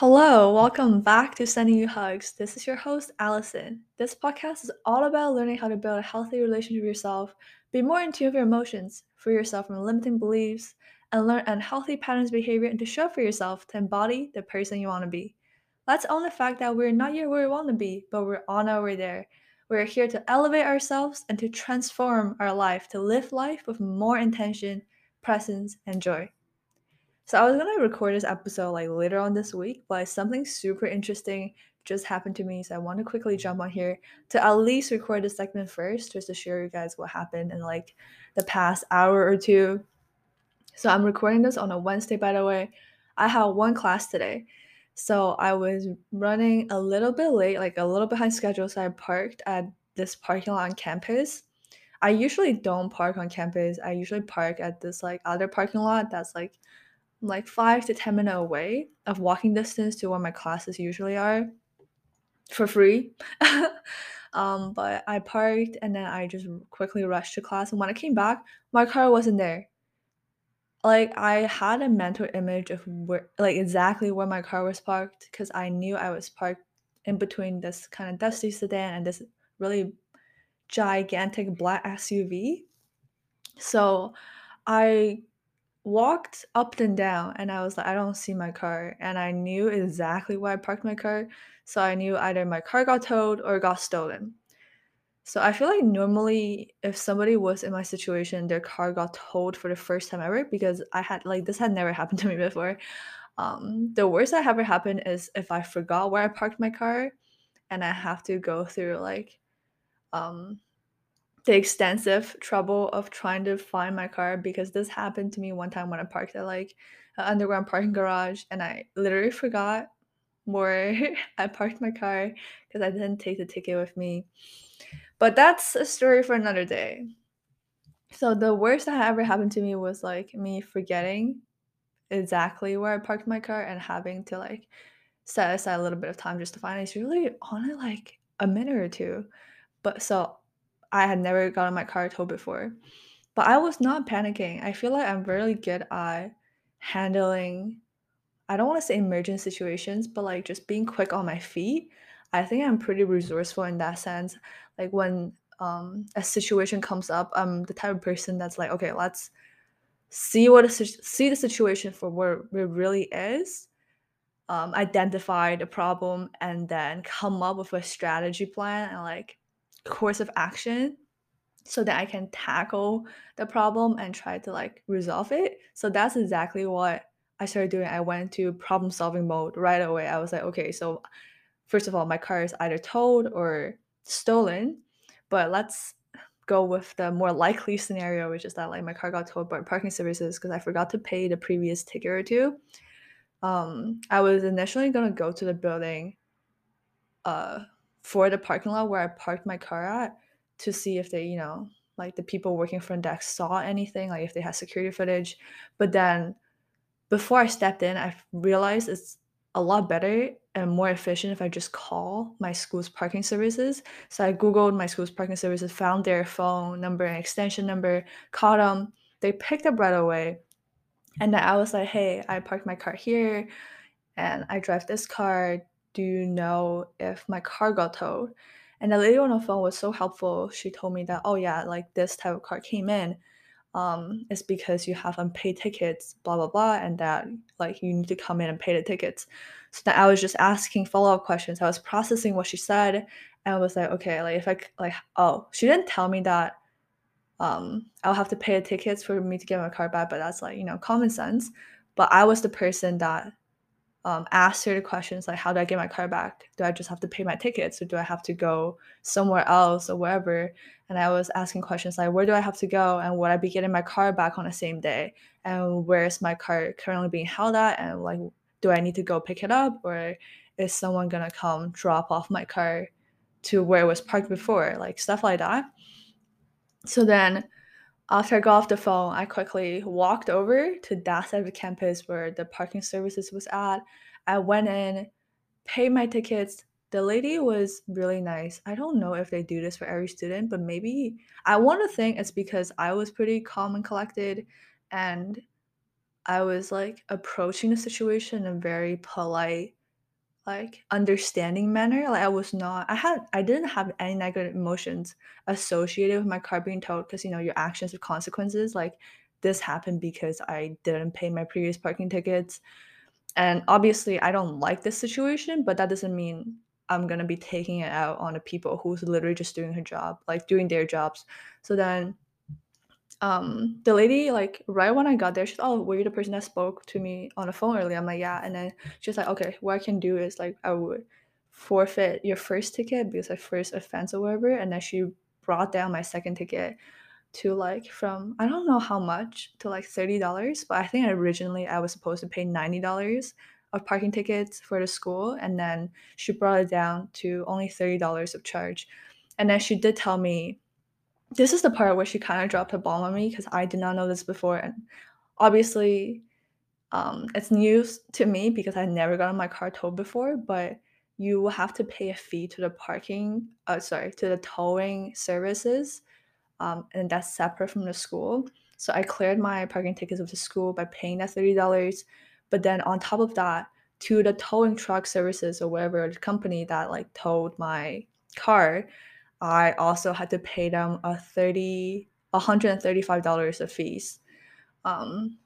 Hello, welcome back to Sending You Hugs. This is your host, Alison. This podcast is all about learning how to build a healthy relationship with yourself, be more in tune with your emotions, free yourself from limiting beliefs, and learn unhealthy patterns of behavior and to show for yourself to embody the person you want to be. Let's own the fact that we're not yet where we want to be, but we're on our way there. We're here to elevate ourselves and to transform our life, to live life with more intention, presence, and joy. So I was gonna record this episode like later on this week, but something super interesting just happened to me. So I want to quickly mm-hmm. jump on here to at least record this segment first, just to share you guys what happened in like the past hour or two. So I'm recording this on a Wednesday, by the way. I have one class today. So I was running a little bit late, like a little behind schedule. So I parked at this parking lot on campus. I usually don't park on campus. I usually park at this like other parking lot that's like like five to 10 minute away of walking distance to where my classes usually are for free. um, but I parked and then I just quickly rushed to class. And when I came back, my car wasn't there. Like I had a mental image of where, like exactly where my car was parked because I knew I was parked in between this kind of dusty sedan and this really gigantic black SUV. So I walked up and down and I was like, I don't see my car. And I knew exactly where I parked my car. So I knew either my car got towed or got stolen. So I feel like normally if somebody was in my situation, their car got towed for the first time ever because I had like this had never happened to me before. Um, the worst that ever happened is if I forgot where I parked my car and I have to go through like um the extensive trouble of trying to find my car because this happened to me one time when I parked at like an underground parking garage and I literally forgot where I parked my car because I didn't take the ticket with me. But that's a story for another day. So the worst that ever happened to me was like me forgetting exactly where I parked my car and having to like set aside a little bit of time just to find it. It's really only like a minute or two. But so I had never gotten my car towed before. But I was not panicking. I feel like I'm really good at handling I don't want to say emergent situations, but like just being quick on my feet. I think I'm pretty resourceful in that sense. Like when um, a situation comes up, I'm the type of person that's like, okay, let's see what a, see the situation for where it really is, um, identify the problem, and then come up with a strategy plan and like course of action so that I can tackle the problem and try to like resolve it. So that's exactly what I started doing. I went to problem solving mode right away. I was like, okay, so first of all, my car is either towed or stolen, but let's go with the more likely scenario, which is that like my car got towed by parking services because I forgot to pay the previous ticket or two. Um, I was initially gonna go to the building uh for the parking lot where I parked my car at to see if they, you know, like the people working front desk saw anything, like if they had security footage. But then before I stepped in, I realized it's a lot better and more efficient if I just call my school's parking services. So I Googled my school's parking services, found their phone number and extension number, called them. They picked up right away. And then I was like, hey, I parked my car here and I drive this car do you know if my car got towed? And the lady on the phone was so helpful. She told me that, oh yeah, like this type of car came in. Um, it's because you have unpaid tickets, blah blah blah, and that like you need to come in and pay the tickets. So then I was just asking follow up questions. I was processing what she said, and I was like, okay, like if I like, oh, she didn't tell me that um, I'll have to pay the tickets for me to get my car back, but that's like you know common sense. But I was the person that um, ask certain questions like how do i get my car back? Do i just have to pay my tickets or do i have to go somewhere else or wherever? And i was asking questions like where do i have to go and would i be getting my car back on the same day? And where is my car currently being held at? And like do i need to go pick it up or is someone gonna come drop off my car to where it was parked before? Like stuff like that. So then after I got off the phone, I quickly walked over to that side of the campus where the parking services was at. I went in, paid my tickets. The lady was really nice. I don't know if they do this for every student, but maybe I want to think it's because I was pretty calm and collected and I was like approaching the situation in a very polite like understanding manner. Like I was not I had I didn't have any negative emotions associated with my car being towed because you know your actions have consequences. Like this happened because I didn't pay my previous parking tickets. And obviously I don't like this situation, but that doesn't mean I'm gonna be taking it out on the people who's literally just doing her job, like doing their jobs. So then um the lady like right when I got there, she's oh, were you the person that spoke to me on the phone earlier? I'm like, yeah. And then she's like, okay, what I can do is like I would forfeit your first ticket because I first offense or whatever. And then she brought down my second ticket to like from I don't know how much to like $30, but I think originally I was supposed to pay $90 of parking tickets for the school and then she brought it down to only $30 of charge. And then she did tell me this is the part where she kind of dropped a bomb on me because I did not know this before and obviously um, it's news to me because I never gotten my car towed before, but you will have to pay a fee to the parking uh, sorry to the towing services um, and that's separate from the school. So I cleared my parking tickets with the school by paying that thirty dollars, but then on top of that, to the towing truck services or whatever the company that like towed my car, I also had to pay them a thirty, hundred and thirty-five dollars of fees. Um,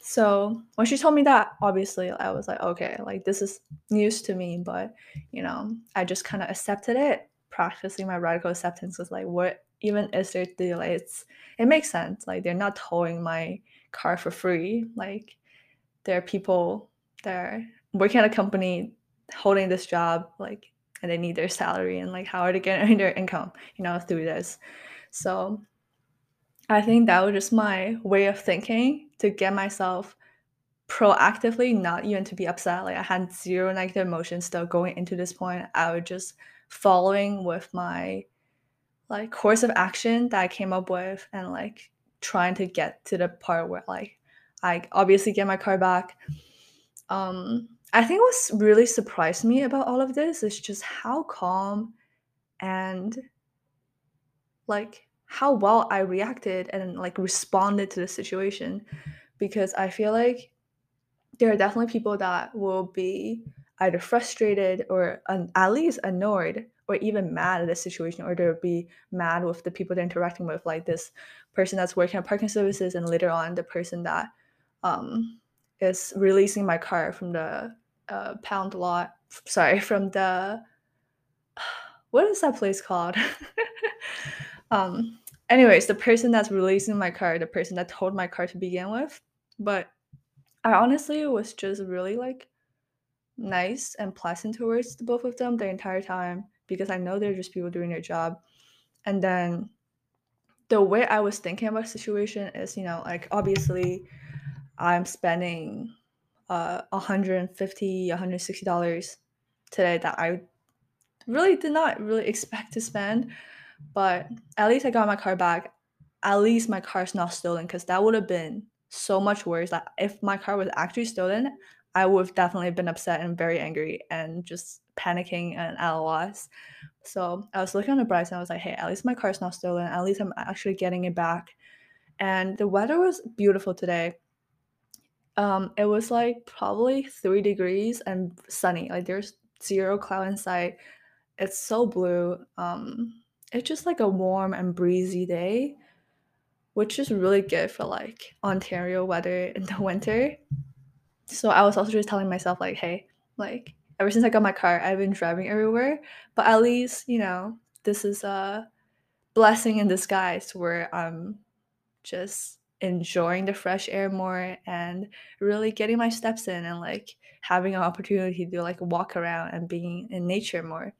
so when she told me that, obviously I was like, okay, like this is news to me, but you know, I just kind of accepted it. Practicing my radical acceptance was like, what even is there delays? It makes sense. Like they're not towing my car for free. Like there are people that are working at a company holding this job, like and they need their salary and like how are they getting their income, you know, through this. So I think that was just my way of thinking to get myself proactively not even to be upset. Like I had zero negative emotions still going into this point. I was just following with my like course of action that I came up with and like trying to get to the part where like I obviously get my car back. Um I think what's really surprised me about all of this is just how calm and like how well I reacted and like responded to the situation. Because I feel like there are definitely people that will be either frustrated or at least annoyed or even mad at the situation or they'll be mad with the people they're interacting with like this person that's working at parking services and later on the person that um, is releasing my car from the uh, pound lot sorry from the what is that place called um anyways the person that's releasing my car the person that towed my car to begin with but i honestly was just really like nice and pleasant towards the both of them the entire time because I know they're just people doing their job. And then the way I was thinking about the situation is, you know, like obviously I'm spending uh 150 160 dollars today that I really did not really expect to spend but at least I got my car back at least my car's not stolen because that would have been so much worse that if my car was actually stolen I would have definitely been upset and very angry and just panicking and at a loss. So I was looking on the bright side. I was like, hey, at least my car's not stolen. At least I'm actually getting it back. And the weather was beautiful today. Um, it was like probably three degrees and sunny. Like there's zero cloud in sight. It's so blue. Um, it's just like a warm and breezy day, which is really good for like Ontario weather in the winter. So I was also just telling myself like, hey, like ever since I got my car, I've been driving everywhere, but at least, you know, this is a blessing in disguise where I'm just enjoying the fresh air more and really getting my steps in and like having an opportunity to like walk around and being in nature more.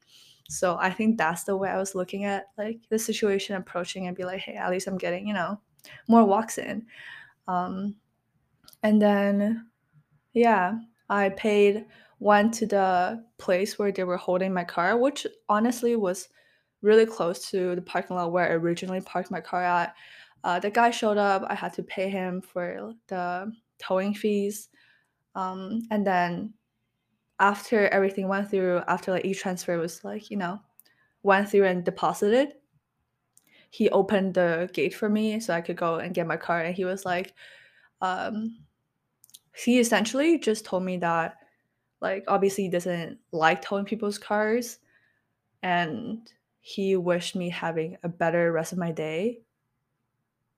So I think that's the way I was looking at like the situation, approaching and be like, hey, at least I'm getting, you know, more walks in. Um, and then yeah, I paid went to the place where they were holding my car, which honestly was really close to the parking lot where I originally parked my car at. Uh, the guy showed up. I had to pay him for the towing fees. Um, and then after everything went through, after like each transfer was like, you know, went through and deposited, he opened the gate for me so I could go and get my car. And he was like, um, he essentially just told me that like obviously he doesn't like towing people's cars and he wished me having a better rest of my day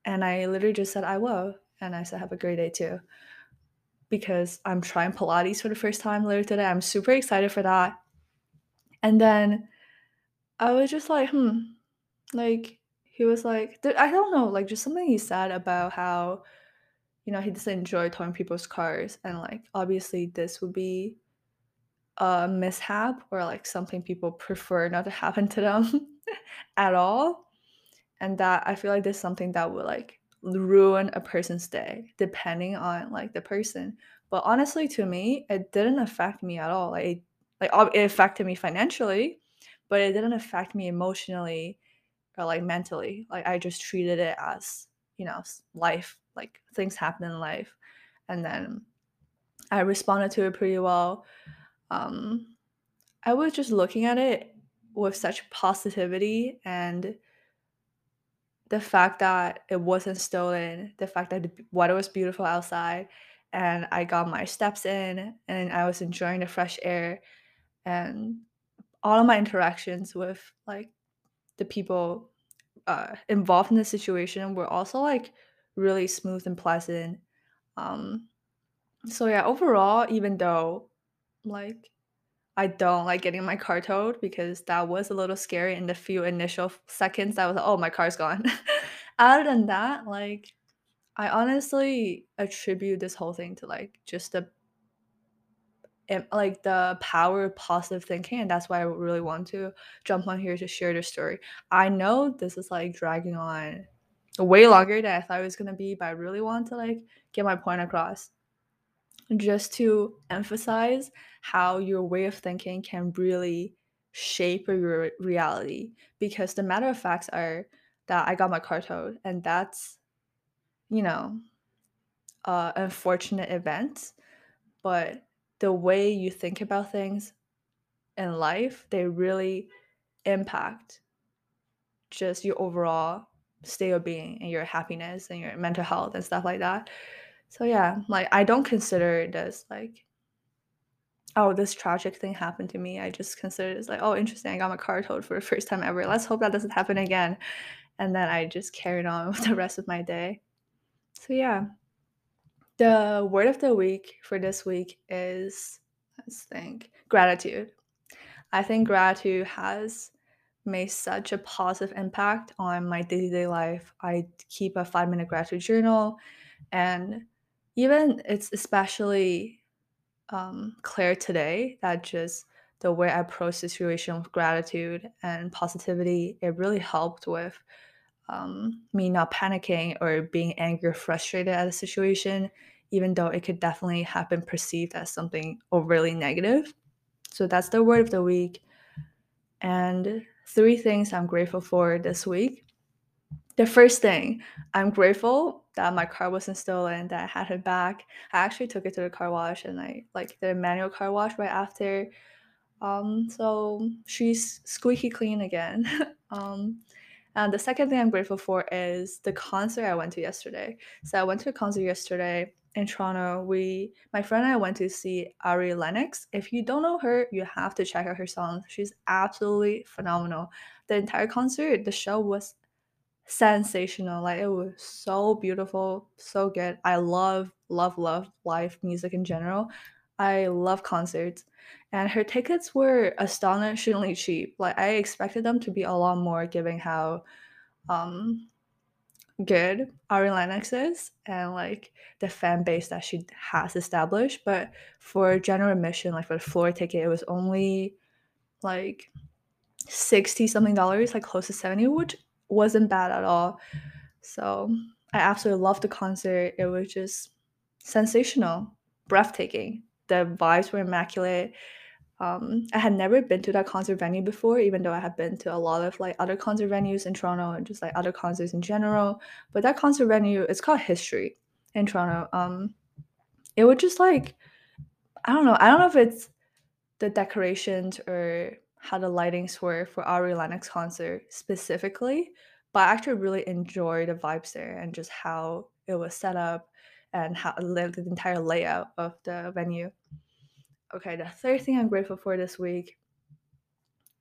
and i literally just said i will. And i said have a great day too. Because i'm trying pilates for the first time later today. I'm super excited for that. And then i was just like hmm. Like he was like i don't know like just something he said about how you know he doesn't enjoy towing people's cars. And like obviously this would be a mishap or like something people prefer not to happen to them at all and that i feel like there's something that would like ruin a person's day depending on like the person. But honestly to me it didn't affect me at all. Like it, like it affected me financially but it didn't affect me emotionally or like mentally. Like i just treated it as you know life like things happen in life. And then i responded to it pretty well. Um, I was just looking at it with such positivity and the fact that it wasn't stolen, the fact that the weather was beautiful outside, and I got my steps in, and I was enjoying the fresh air, and all of my interactions with like the people uh, involved in the situation were also like really smooth and pleasant. Um, so yeah, overall, even though like I don't like getting my car towed because that was a little scary in the few initial seconds. I was like, "Oh, my car's gone." Other than that, like, I honestly attribute this whole thing to like just the like the power of positive thinking, and that's why I really want to jump on here to share this story. I know this is like dragging on way longer than I thought it was gonna be, but I really want to like get my point across just to emphasize how your way of thinking can really shape your reality. Because the matter of facts are that I got my car towed and that's you know uh unfortunate event. But the way you think about things in life they really impact just your overall state of being and your happiness and your mental health and stuff like that so yeah like i don't consider this like oh this tragic thing happened to me. I just consider it as like oh interesting i got my car towed for the first time ever. Let's hope that doesn't happen again. And then i just carried on with the rest of my day. So yeah. The word of the week for this week is let's think gratitude. I think gratitude has made such a positive impact on my day-to-day life. I keep a five minute gratitude journal and even it's especially um, clear today that just the way I approach the situation with gratitude and positivity, it really helped with um, me not panicking or being angry or frustrated at a situation, even though it could definitely have been perceived as something overly negative. So that's the word of the week. And three things I'm grateful for this week. The first thing, I'm grateful that my car wasn't stolen, that I had it back. I actually took it to the car wash and I like the manual car wash right after. Um, so she's squeaky clean again. um, and the second thing I'm grateful for is the concert I went to yesterday. So I went to a concert yesterday in Toronto. We, my friend and I went to see Ari Lennox. If you don't know her, you have to check out her songs. She's absolutely phenomenal. The entire concert, the show was sensational. Like it was so beautiful, so good. I love, love, love live music in general. I love concerts. And her tickets were astonishingly cheap. Like I expected them to be a lot more given how um good Ari Lennox is and like the fan base that she has established. But for general admission, like for the floor ticket, it was only like 60 something dollars, like close to 70, which wasn't bad at all. So I absolutely loved the concert. It was just sensational, breathtaking. The vibes were immaculate. Um, I had never been to that concert venue before, even though I had been to a lot of like other concert venues in Toronto and just like other concerts in general. But that concert venue, it's called History in Toronto. Um, it was just like, I don't know. I don't know if it's the decorations or how the lightings were for Ari Lennox concert specifically, but I actually really enjoyed the vibes there and just how it was set up and how the entire layout of the venue. okay, the third thing I'm grateful for this week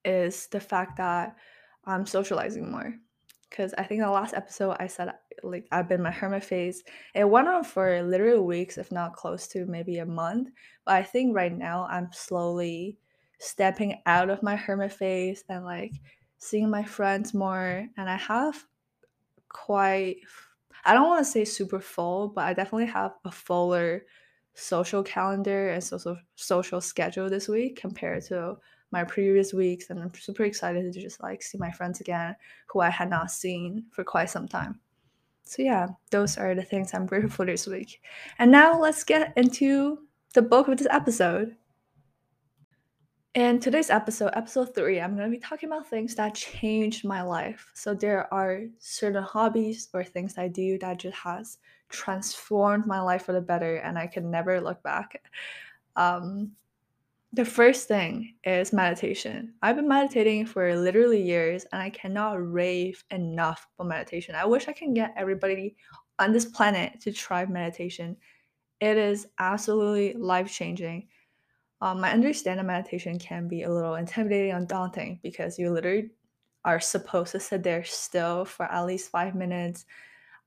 is the fact that I'm socializing more. Because I think the last episode I said like I've been my hermit phase. It went on for literally weeks, if not close to maybe a month. But I think right now I'm slowly stepping out of my hermit phase and like seeing my friends more. And I have quite I don't want to say super full, but I definitely have a fuller social calendar and social social schedule this week compared to my previous weeks and I'm super excited to just like see my friends again who I had not seen for quite some time. So yeah, those are the things I'm grateful for this week. And now let's get into the bulk of this episode. In today's episode, episode three, I'm going to be talking about things that changed my life. So there are certain hobbies or things I do that just has transformed my life for the better, and I can never look back. Um, the first thing is meditation. I've been meditating for literally years, and I cannot rave enough for meditation. I wish I can get everybody on this planet to try meditation. It is absolutely life changing um, I understand that meditation can be a little intimidating and daunting because you literally are supposed to sit there still for at least five minutes.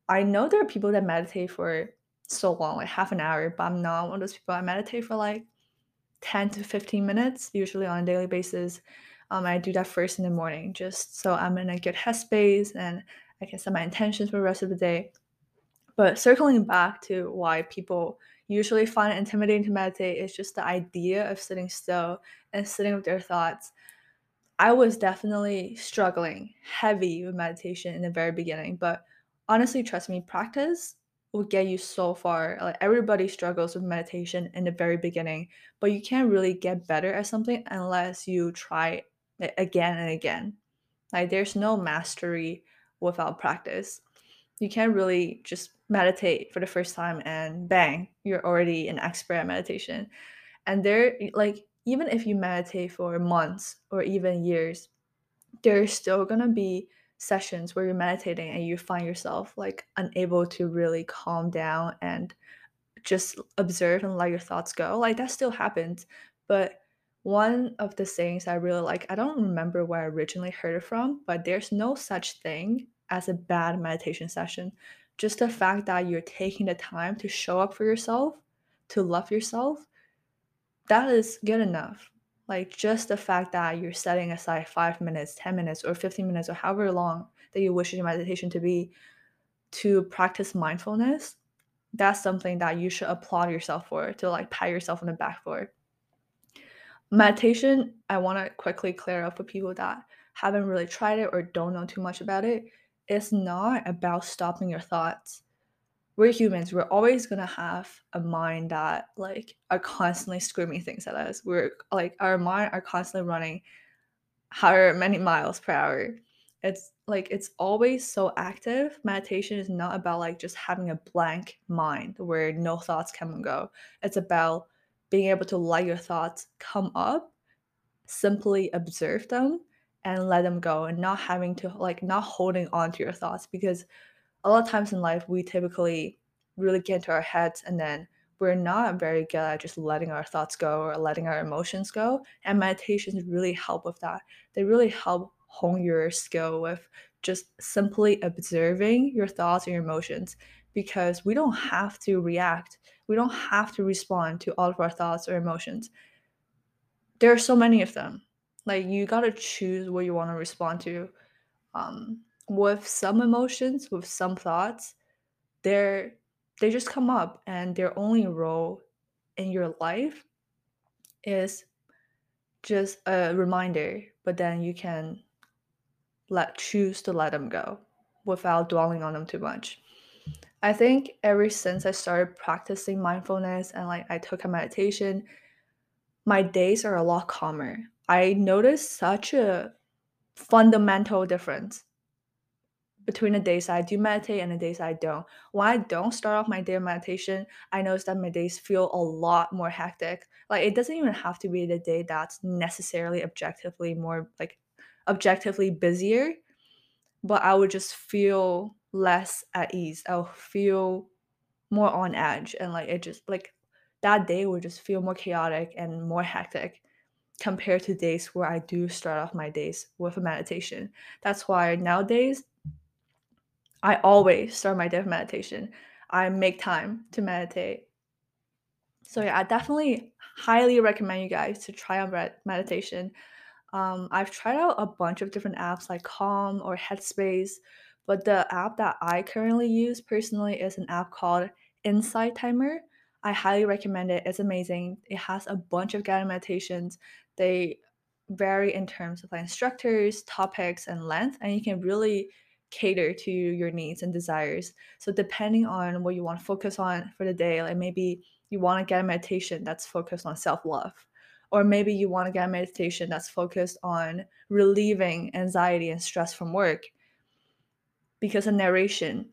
I know there are people that meditate for so long, like half an hour, but I'm not one of those people. I meditate for like 10 to 15 minutes, usually on a daily basis. Um, I do that first in the morning just so I'm in a good headspace and I can set my intentions for the rest of the day. But circling back to why people usually find it intimidating to meditate is just the idea of sitting still and sitting with their thoughts. I was definitely struggling heavy with meditation in the very beginning, but honestly, trust me, practice will get you so far. Like everybody struggles with meditation in the very beginning, but you can't really get better at something unless you try it again and again. Like there's no mastery without practice. You can't really just meditate for the first time and bang, you're already an expert at meditation. And there, like, even if you meditate for months or even years, there's still gonna be sessions where you're meditating and you find yourself like unable to really calm down and just observe and let your thoughts go. Like that still happens. But one of the things I really like, I don't remember where I originally heard it from, but there's no such thing as a bad meditation session just the fact that you're taking the time to show up for yourself, to love yourself, that is good enough. Like just the fact that you're setting aside five minutes, 10 minutes, or 15 minutes, or however long that you wish your meditation to be to practice mindfulness, that's something that you should applaud yourself for, to like pat yourself on the back for. Meditation, I want to quickly clear up for people that haven't really tried it or don't know too much about it it's not about stopping your thoughts. We're humans. We're always gonna have a mind that like are constantly screaming things at us. We're like our mind are constantly running however many miles per hour. It's like it's always so active. Meditation is not about like just having a blank mind where no thoughts come and go. It's about being able to let your thoughts come up, simply observe them, and let them go and not having to like not holding on to your thoughts because a lot of times in life we typically really get into our heads and then we're not very good at just letting our thoughts go or letting our emotions go and meditations really help with that. They really help hone your skill with just simply observing your thoughts and your emotions because we don't have to react. We don't have to respond to all of our thoughts or emotions. There are so many of them like you gotta choose what you want to respond to. Um, with some emotions, with some thoughts, they're they just come up, and their only role in your life is just a reminder. But then you can let choose to let them go without dwelling on them too much. I think ever since I started practicing mindfulness and like I took a meditation, my days are a lot calmer. I noticed such a fundamental difference between the days I do meditate and the days I don't. When I don't start off my day of meditation, I notice that my days feel a lot more hectic. Like it doesn't even have to be the day that's necessarily objectively more like objectively busier, but I would just feel less at ease. I'll feel more on edge and like it just like that day would just feel more chaotic and more hectic compared to days where I do start off my days with a meditation. That's why nowadays I always start my day with meditation. I make time to meditate. So yeah, I definitely highly recommend you guys to try out meditation. Um, I've tried out a bunch of different apps like Calm or Headspace, but the app that I currently use personally is an app called Insight Timer. I highly recommend it. It's amazing. It has a bunch of guided meditations. They vary in terms of like instructors, topics, and length, and you can really cater to your needs and desires. So depending on what you want to focus on for the day, like maybe you want to get a meditation that's focused on self-love or maybe you want to get a meditation that's focused on relieving anxiety and stress from work because the narration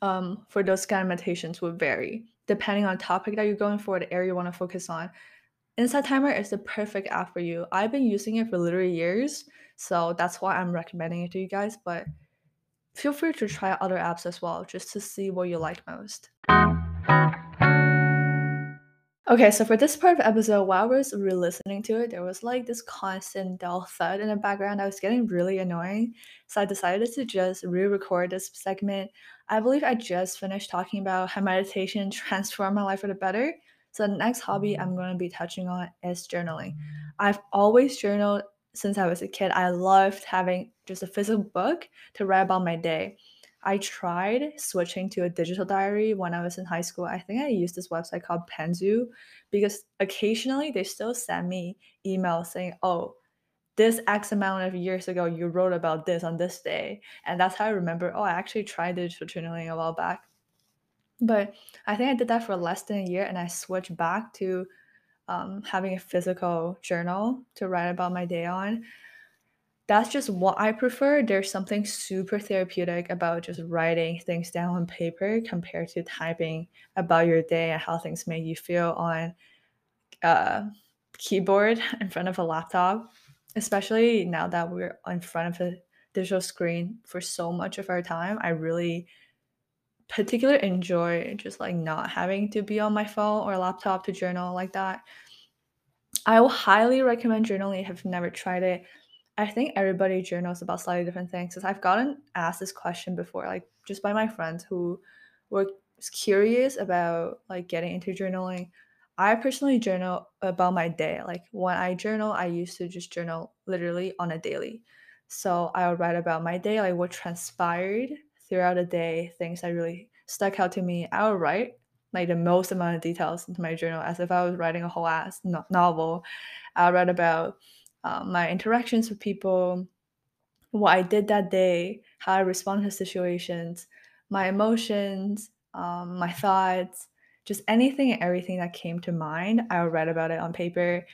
um, for those kind of meditations would vary depending on topic that you're going for the area you want to focus on insight timer is the perfect app for you i've been using it for literally years so that's why i'm recommending it to you guys but feel free to try other apps as well just to see what you like most Okay, so for this part of episode, while I was re-listening to it, there was like this constant dull thud in the background that was getting really annoying. So I decided to just re-record this segment. I believe I just finished talking about how meditation transformed my life for the better. So the next hobby mm-hmm. I'm going to be touching on is journaling. I've always journaled since I was a kid. I loved having just a physical book to write about my day. I tried switching to a digital diary when I was in high school. I think I used this website called Penzu because occasionally they still send me emails saying, "Oh, this X amount of years ago you wrote about this on this day," and that's how I remember. Oh, I actually tried digital journaling a while back, but I think I did that for less than a year, and I switched back to um, having a physical journal to write about my day on that's just what I prefer. There's something super therapeutic about just writing things down on paper compared to typing about your day and how things make you feel on a uh, keyboard in front of a laptop, especially now that we're in front of a digital screen for so much of our time. I really particularly enjoy just like not having to be on my phone or laptop to journal like that. I will highly recommend journaling if you've never tried it. I think everybody journals about slightly different things. Because I've gotten asked this question before, like just by my friends who were curious about like getting into journaling. I personally journal about my day. Like when I journal, I used to just journal literally on a daily. So I would write about my day, like what transpired throughout the day, things that really stuck out to me. I would write like the most amount of details into my journal as if I was writing a whole ass no- novel. I would write about um, my interactions with people, what I did that day, how I responded to situations, my emotions, um, my thoughts, just anything and everything that came to mind. I would write about it on paper.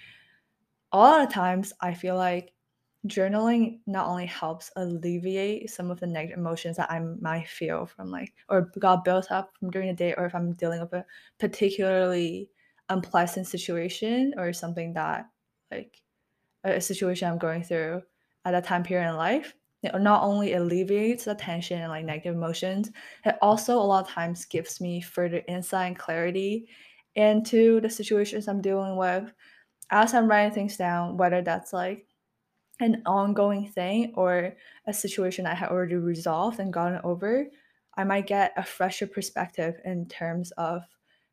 A lot of times, I feel like journaling not only helps alleviate some of the negative emotions that I might feel from like or got built up from during the day, or if I'm dealing with a particularly unpleasant situation or something that like a situation I'm going through at that time period in life, it not only alleviates the tension and like negative emotions, it also a lot of times gives me further insight and clarity into the situations I'm dealing with. As I'm writing things down, whether that's like an ongoing thing or a situation I had already resolved and gotten over, I might get a fresher perspective in terms of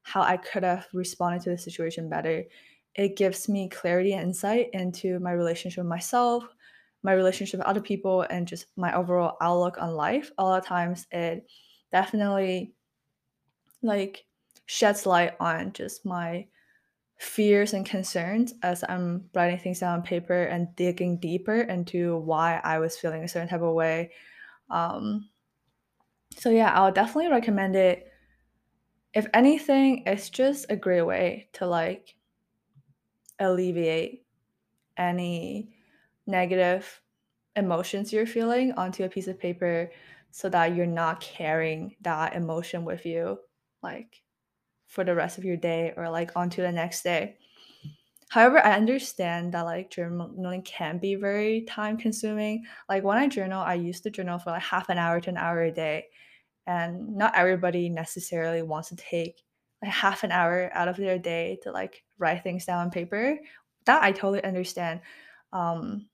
how I could have responded to the situation better it gives me clarity and insight into my relationship with myself, my relationship with other people, and just my overall outlook on life. A lot of times it definitely like sheds light on just my fears and concerns as I'm writing things down on paper and digging deeper into why I was feeling a certain type of way. Um, so yeah, I'll definitely recommend it. If anything, it's just a great way to like alleviate any negative emotions you're feeling onto a piece of paper so that you're not carrying that emotion with you like for the rest of your day or like onto the next day. However, I understand that like journaling can be very time consuming. Like when I journal, I used to journal for like half an hour to an hour a day. And not everybody necessarily wants to take like half an hour out of their day to like write things down on paper. That I totally understand. Um,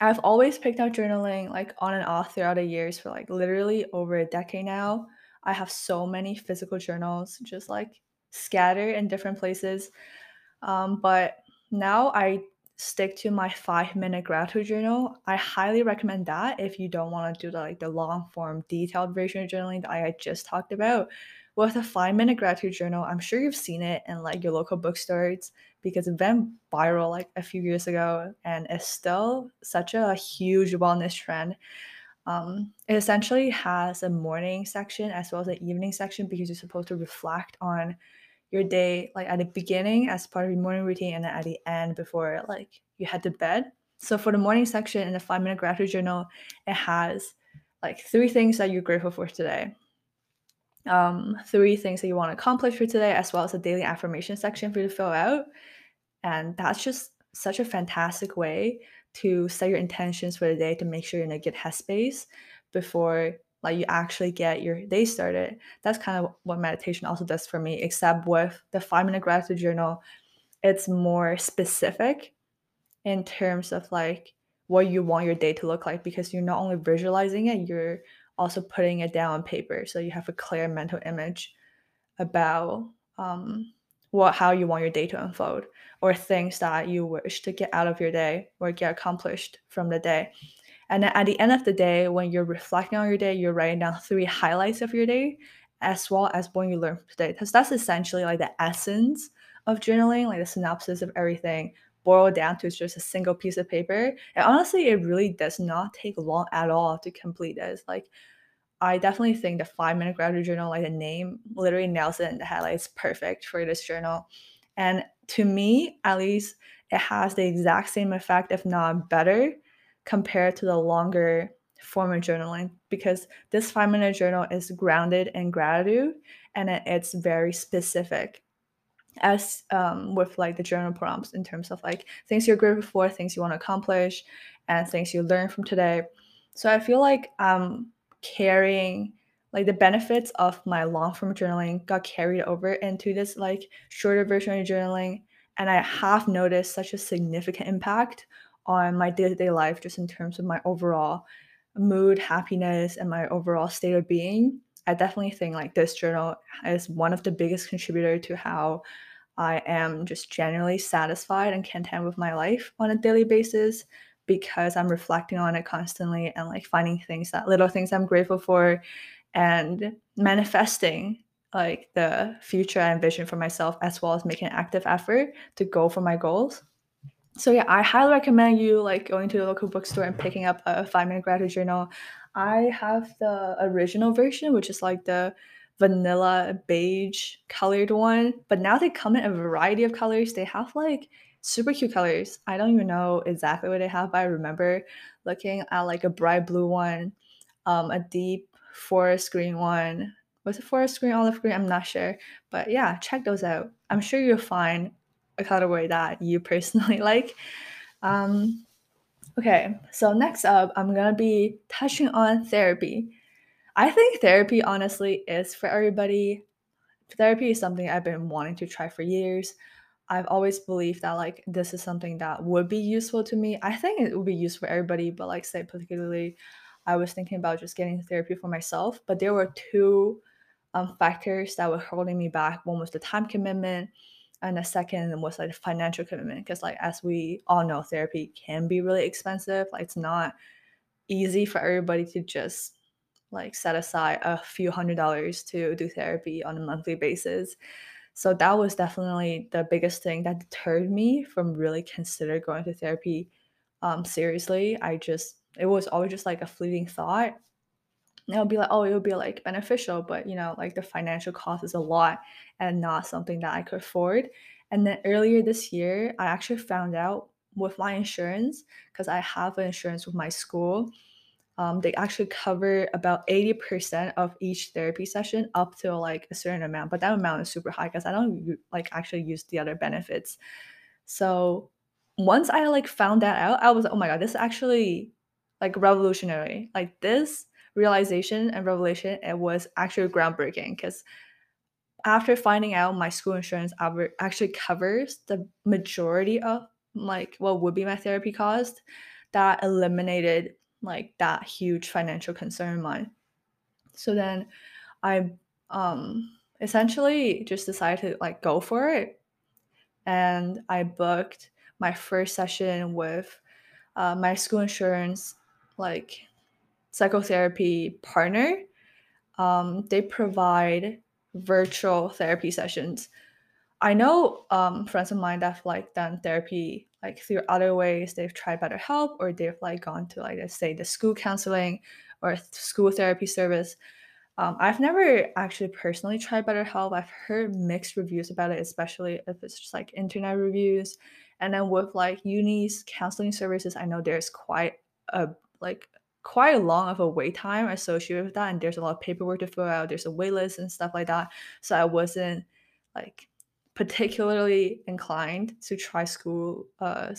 I've always picked up journaling like on and off throughout the years for like literally over a decade now. I have so many physical journals just like scattered in different places. Um, but now I stick to my five minute gratitude journal. I highly recommend that if you don't want to do the like the long form detailed version of journaling that I just talked about. With a five minute gratitude journal, I'm sure you've seen it in like your local bookstores because it went viral like a few years ago and it's still such a huge wellness trend. Um, it essentially has a morning section as well as an evening section because you're supposed to reflect on your day like at the beginning as part of your morning routine and then at the end before like you head to bed. So for the morning section in the five minute gratitude journal, it has like three things that you're grateful for today. Um, three things that you want to accomplish for today, as well as a daily affirmation section for you to fill out. And that's just such a fantastic way to set your intentions for the day to make sure you're in a good headspace before like you actually get your day started. That's kind of what meditation also does for me, except with the five minute gratitude journal, it's more specific in terms of like what you want your day to look like because you're not only visualizing it, you're also putting it down on paper. So you have a clear mental image about um, what how you want your day to unfold or things that you wish to get out of your day or get accomplished from the day. And then at the end of the day, when you're reflecting on your day, you're writing down three highlights of your day, as well as what you learned today. Because that's essentially like the essence of journaling, like the synopsis of everything boiled down to just a single piece of paper. And honestly, it really does not take long at all to complete this. Like I definitely think the five minute gratitude journal, like the name literally nails it in the headlights, perfect for this journal. And to me, at least, it has the exact same effect, if not better, compared to the longer form of journaling because this five minute journal is grounded in gratitude and it's very specific as um, with like the journal prompts in terms of like things you're grateful for things you want to accomplish and things you learn from today so i feel like um carrying like the benefits of my long form journaling got carried over into this like shorter version of journaling and i have noticed such a significant impact on my day-to-day life just in terms of my overall mood happiness and my overall state of being. I definitely think like this journal is one of the biggest contributor to how i am just generally satisfied and content with my life on a daily basis because i'm reflecting on it constantly and like finding things that little things i'm grateful for and manifesting like the future I envision for myself as well as making an active effort to go for my goals so yeah, I highly recommend you like going to the local bookstore and picking up a five minute gratitude journal. I have the original version, which is like the vanilla beige colored one, but now they come in a variety of colors. They have like super cute colors. I don't even know exactly what they have, but I remember looking at like a bright blue one, um, a deep forest green one. Was it forest green, olive green? I'm not sure. But yeah, check those out. I'm sure you'll find a colorway that you personally like. Um, okay, so next up, I'm gonna be touching on therapy. I think therapy, honestly, is for everybody. Therapy is something I've been wanting to try for years. I've always believed that like this is something that would be useful to me. I think it would be useful for everybody, but like say particularly, I was thinking about just getting therapy for myself. But there were two um, factors that were holding me back. One was the time commitment, and the second was like the financial commitment because like as we all know therapy can be really expensive like it's not easy for everybody to just like set aside a few hundred dollars to do therapy on a monthly basis so that was definitely the biggest thing that deterred me from really consider going to therapy um, seriously i just it was always just like a fleeting thought it'll be like, oh, it'll be like beneficial, but you know, like the financial cost is a lot and not something that I could afford. And then earlier this year, I actually found out with my insurance, because I have an insurance with my school, um, they actually cover about 80% of each therapy session up to like a certain amount. But that amount is super high because I don't like actually use the other benefits. So once I like found that out, I was oh my god, this is actually like revolutionary. Like this realization and revelation it was actually groundbreaking because after finding out my school insurance actually covers the majority of like what would be my therapy cost, that eliminated like that huge financial concern of mine. So then I um essentially just decided to like go for it. And I booked my first session with uh, my school insurance like psychotherapy partner. Um, they provide virtual therapy sessions. I know um, friends of mine that have like done therapy like through other ways. They've tried BetterHelp or they've like gone to like let's say the school counseling or school therapy service. Um, I've never actually personally tried BetterHelp. I've heard mixed reviews about it, especially if it's just like internet reviews. And then with like unis counseling services, I know there's quite a like quite a long of a wait time associated with that, and there's a lot of paperwork to fill out. There's a wait list and stuff like that. So I wasn't like particularly inclined to try school uh,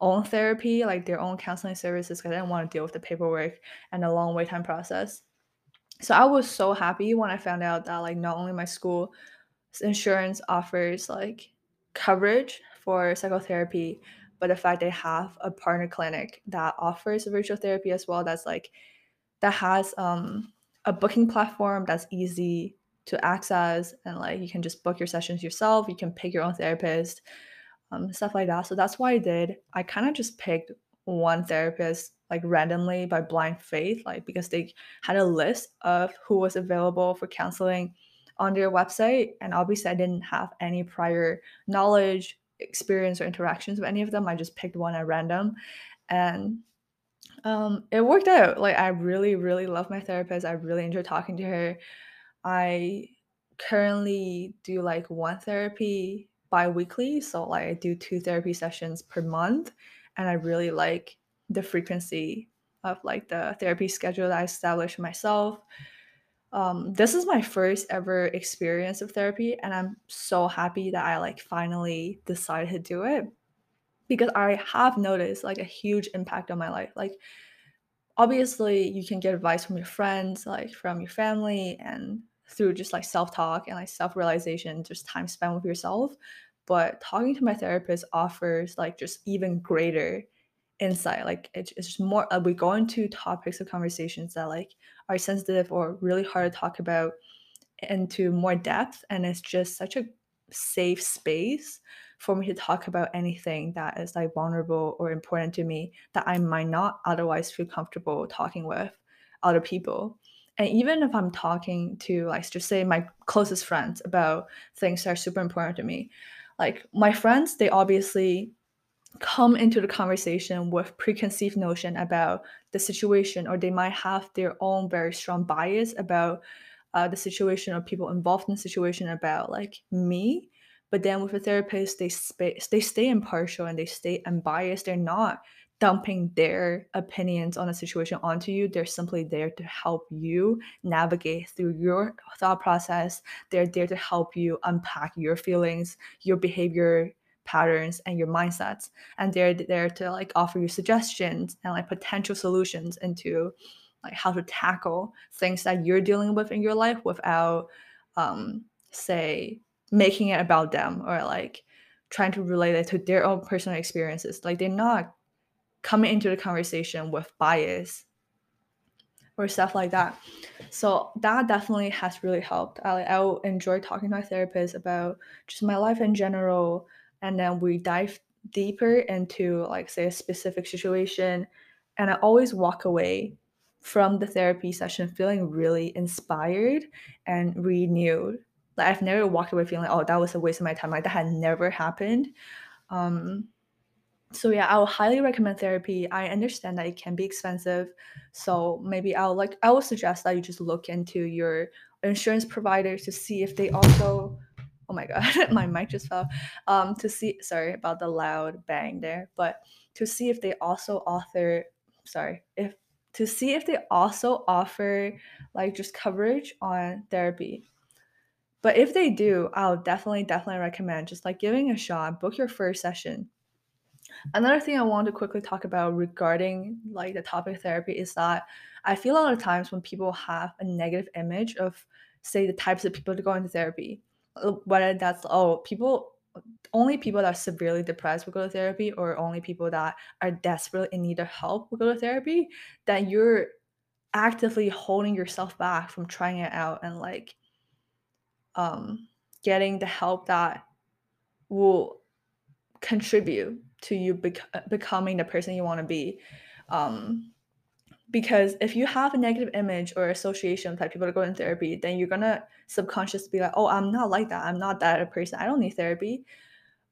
own therapy, like their own counseling services, because I didn't want to deal with the paperwork and the long wait time process. So I was so happy when I found out that like not only my school insurance offers like coverage for psychotherapy, but the fact they have a partner clinic that offers virtual therapy as well. That's like that has um, a booking platform that's easy to access and like you can just book your sessions yourself you can pick your own therapist um, stuff like that. So that's why i did. I kind of just picked one therapist like randomly by blind faith like because they had a list of who was available for counseling on their website and obviously i didn't have any prior knowledge experience or interactions with any of them. I just picked one at random. And um, it worked out. Like i really really love my therapist. I really enjoy talking to her I currently do like one therapy bi-weekly so like i do two therapy sessions per month and i really like the frequency of like the therapy schedule that i established myself. Um, this is my first ever experience of therapy and i'm so happy that i like finally decided to do it because i have noticed like a huge impact on my life. Like obviously you can get advice from your friends like from your family and through just like self-talk and like self-realization just time spent with yourself but talking to my therapist offers like just even greater insight like it's just more uh, we go into topics of conversations that like are sensitive or really hard to talk about into more depth and it's just such a safe space for me to talk about anything that is like vulnerable or important to me that I might not otherwise feel comfortable talking with other people and even if i'm talking to like just say my closest friends about things that are super important to me like my friends they obviously come into the conversation with preconceived notion about the situation or they might have their own very strong bias about uh, the situation or people involved in the situation about like me. But then with a therapist they sp- they stay impartial and they stay unbiased. They're not dumping their opinions on a situation onto you. They're simply there to help you navigate through your thought process. They're there to help you unpack your feelings, your behavior patterns and your mindsets and they're there to like offer you suggestions and like potential solutions into like how to tackle things that you're dealing with in your life without um say making it about them or like trying to relate it to their own personal experiences like they're not coming into the conversation with bias or stuff like that. So that definitely has really helped. I, I enjoy talking to my therapist about just my life in general, and then we dive deeper into like say a specific situation, and I always walk away from the therapy session feeling really inspired and renewed. Like I've never walked away feeling like, oh, that was a waste of my time. Like that had never happened. Um, so yeah i would highly recommend therapy. I understand that it can be expensive. So maybe i'll like i would suggest that you just look into your insurance provider to see if they also oh my god my mic just fell. Um to see sorry about the loud bang there but to see if they also author sorry if to see if they also offer like just coverage on therapy. But if they do i'll definitely definitely recommend just like giving a shot book your first session Another thing I want to quickly talk about regarding like the topic therapy is that I feel a lot of times when people have a negative image of say the types of people to go into therapy, uh, whether that's oh people only people that are severely depressed will go to therapy or only people that are desperate in need of help will go to therapy that you're actively holding yourself back from trying it out and like um getting the help that will contribute to you bec- becoming the person you want to be. Um because if you have a negative image or association with people that go in therapy then you're gonna subconsciously be like oh i'm not like that. I'm not that a person. I don't need therapy.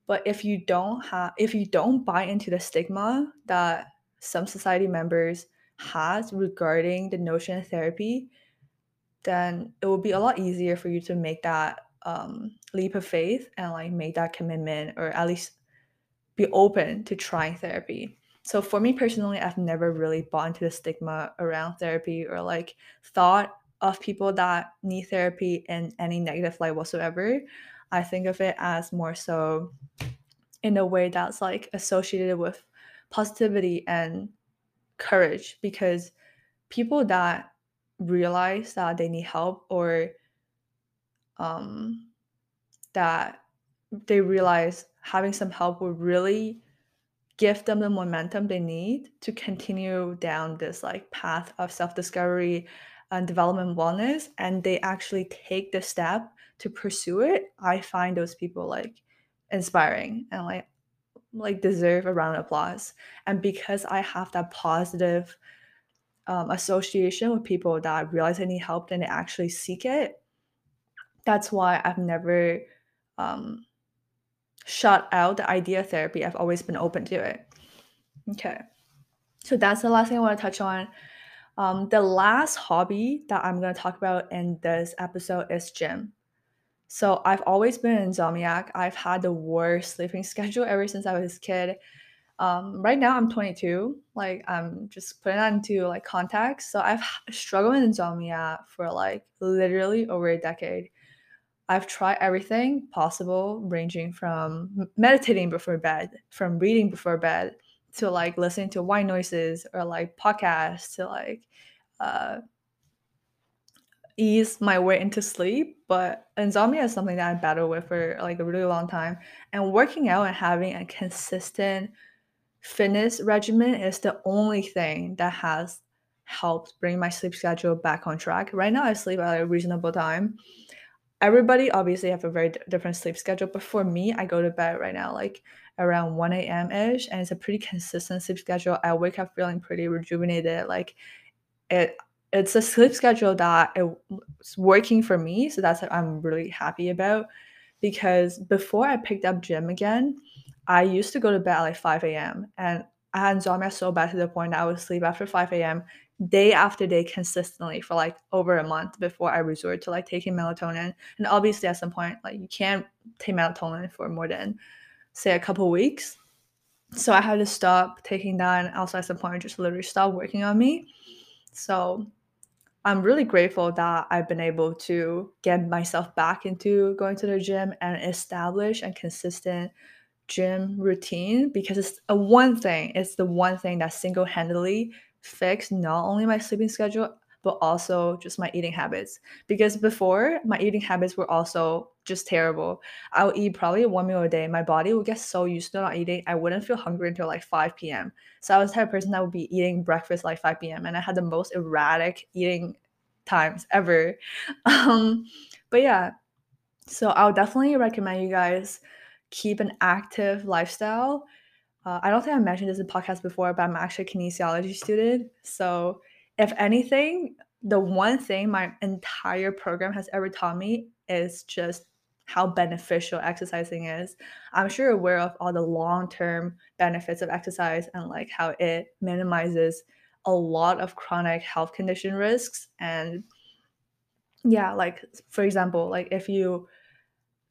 But if you don't have if you don't buy into the stigma that some society members has regarding the notion of therapy then it will be a lot easier for you to make that um, leap of faith and like make that commitment or at least be open to trying therapy. So for me personally i've never really bought into the stigma around therapy or like thought of people that need therapy in any negative light whatsoever. I think of it as more so in a way that's like associated with positivity and courage because people that realize that they need help or um that they realize having some help will really give them the momentum they need to continue down this like path of self-discovery and development wellness and they actually take the step to pursue it i find those people like inspiring and like like deserve a round of applause. And because i have that positive um, association with people that realize they need help and they actually seek it that's why i've never um, shut out the idea therapy i've always been open to it okay so that's the last thing i want to touch on um, the last hobby that i'm going to talk about in this episode is gym so I've always been an insomniac. I've had the worst sleeping schedule ever since I was a kid. Um, right now I'm 22. Like I'm just putting that into like context. So I've struggled with insomnia for like literally over a decade. I've tried everything possible, ranging from meditating before bed, from reading before bed, to like listening to white noises or like podcasts, to like uh, ease my way into sleep, but insomnia is something that I battled with for like a really long time. And working out and having a consistent fitness regimen is the only thing that has helped bring my sleep schedule back on track. Right now, I sleep at a reasonable time. Everybody obviously have a very d- different sleep schedule, but for me, I go to bed right now like around 1 a.m. ish, and it's a pretty consistent sleep schedule. I wake up feeling pretty rejuvenated. Like it it's a sleep schedule that it's working for me. So that's what I'm really happy about. Because before I picked up gym again, I used to go to bed at like 5 a.m. and I had insomnia so bad to the point that I would sleep after 5 a.m. day after day consistently for like over a month before I resort to like taking melatonin. And obviously at some point, like you can't take melatonin for more than say a couple weeks. So I had to stop taking that and also at some point just literally stop working on me. So I'm really grateful that I've been able to get myself back into going to the gym and establish a consistent gym routine because it's a one thing. It's the one thing that single-handedly fixed not only my sleeping schedule but also just my eating habits. Because before, my eating habits were also just terrible. I would eat probably one meal a day. My body would get so used to not eating, I wouldn't feel hungry until like 5 p.m. So I was the type of person that would be eating breakfast like 5 p.m. and I had the most erratic eating times ever. Um, but yeah, so I would definitely recommend you guys keep an active lifestyle. Uh, I don't think I mentioned this in podcast before, but I'm actually a kinesiology student. So if anything, the one thing my entire program has ever taught me is just how beneficial exercising is. I'm sure you're aware of all the long-term benefits of exercise and like how it minimizes a lot of chronic health condition risks and yeah, like for example, like if you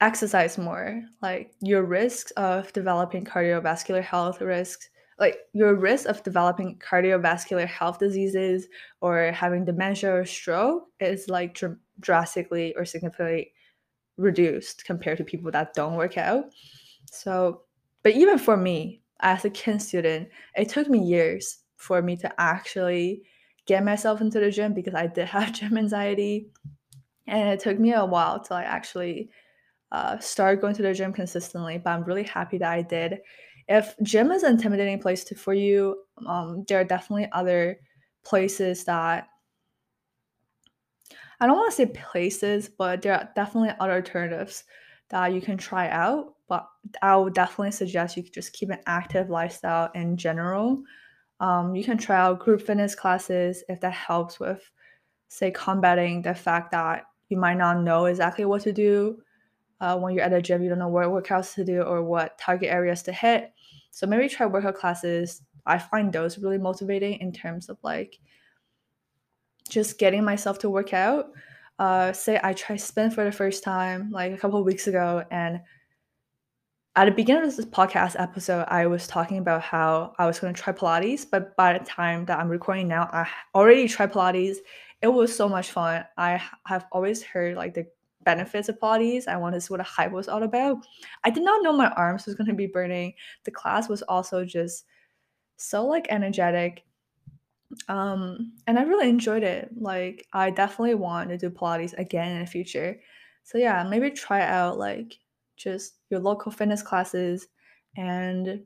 exercise more, like your risks of developing cardiovascular health risks like your risk of developing cardiovascular health diseases or having dementia or stroke is like dr- drastically or significantly reduced compared to people that don't work out. So, but even for me as a kin student, it took me years for me to actually get myself into the gym because I did have gym anxiety. And it took me a while to like actually uh, start going to the gym consistently, but I'm really happy that I did. If gym is an intimidating place to, for you, um, there are definitely other places that I don't want to say places, but there are definitely other alternatives that you can try out. But I would definitely suggest you just keep an active lifestyle in general. Um, you can try out group fitness classes if that helps with, say, combating the fact that you might not know exactly what to do uh, when you're at a gym. You don't know what workouts to do or what target areas to hit. So maybe try workout classes. I find those really motivating in terms of like just getting myself to work out. Uh, say I try spin for the first time like a couple weeks ago, and at the beginning of this podcast episode, I was talking about how I was going to try Pilates, but by the time that I'm recording now, I already tried Pilates. It was so much fun. I have always heard like the benefits of Pilates. I wanted to see what a hype was all about. I did not know my arms was going to be burning. The class was also just so like energetic um, and I really enjoyed it. Like, I definitely want to do Pilates again in the future. So yeah, maybe try out like just your local fitness classes and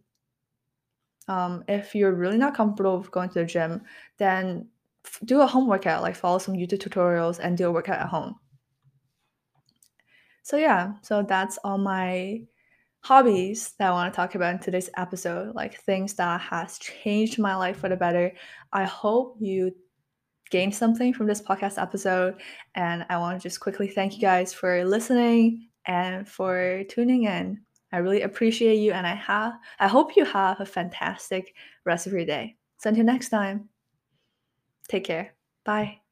um, if you're really not comfortable with going to the gym, then do a home workout, like follow some YouTube tutorials and do a workout at home. So yeah, so that's all my hobbies that I want to talk about in today's episode, like things that has changed my life for the better. I hope you gained something from this podcast episode and I want to just quickly thank you guys for listening and for tuning in. I really appreciate you and I have I hope you have a fantastic rest of your day. So until next time. Take care. Bye.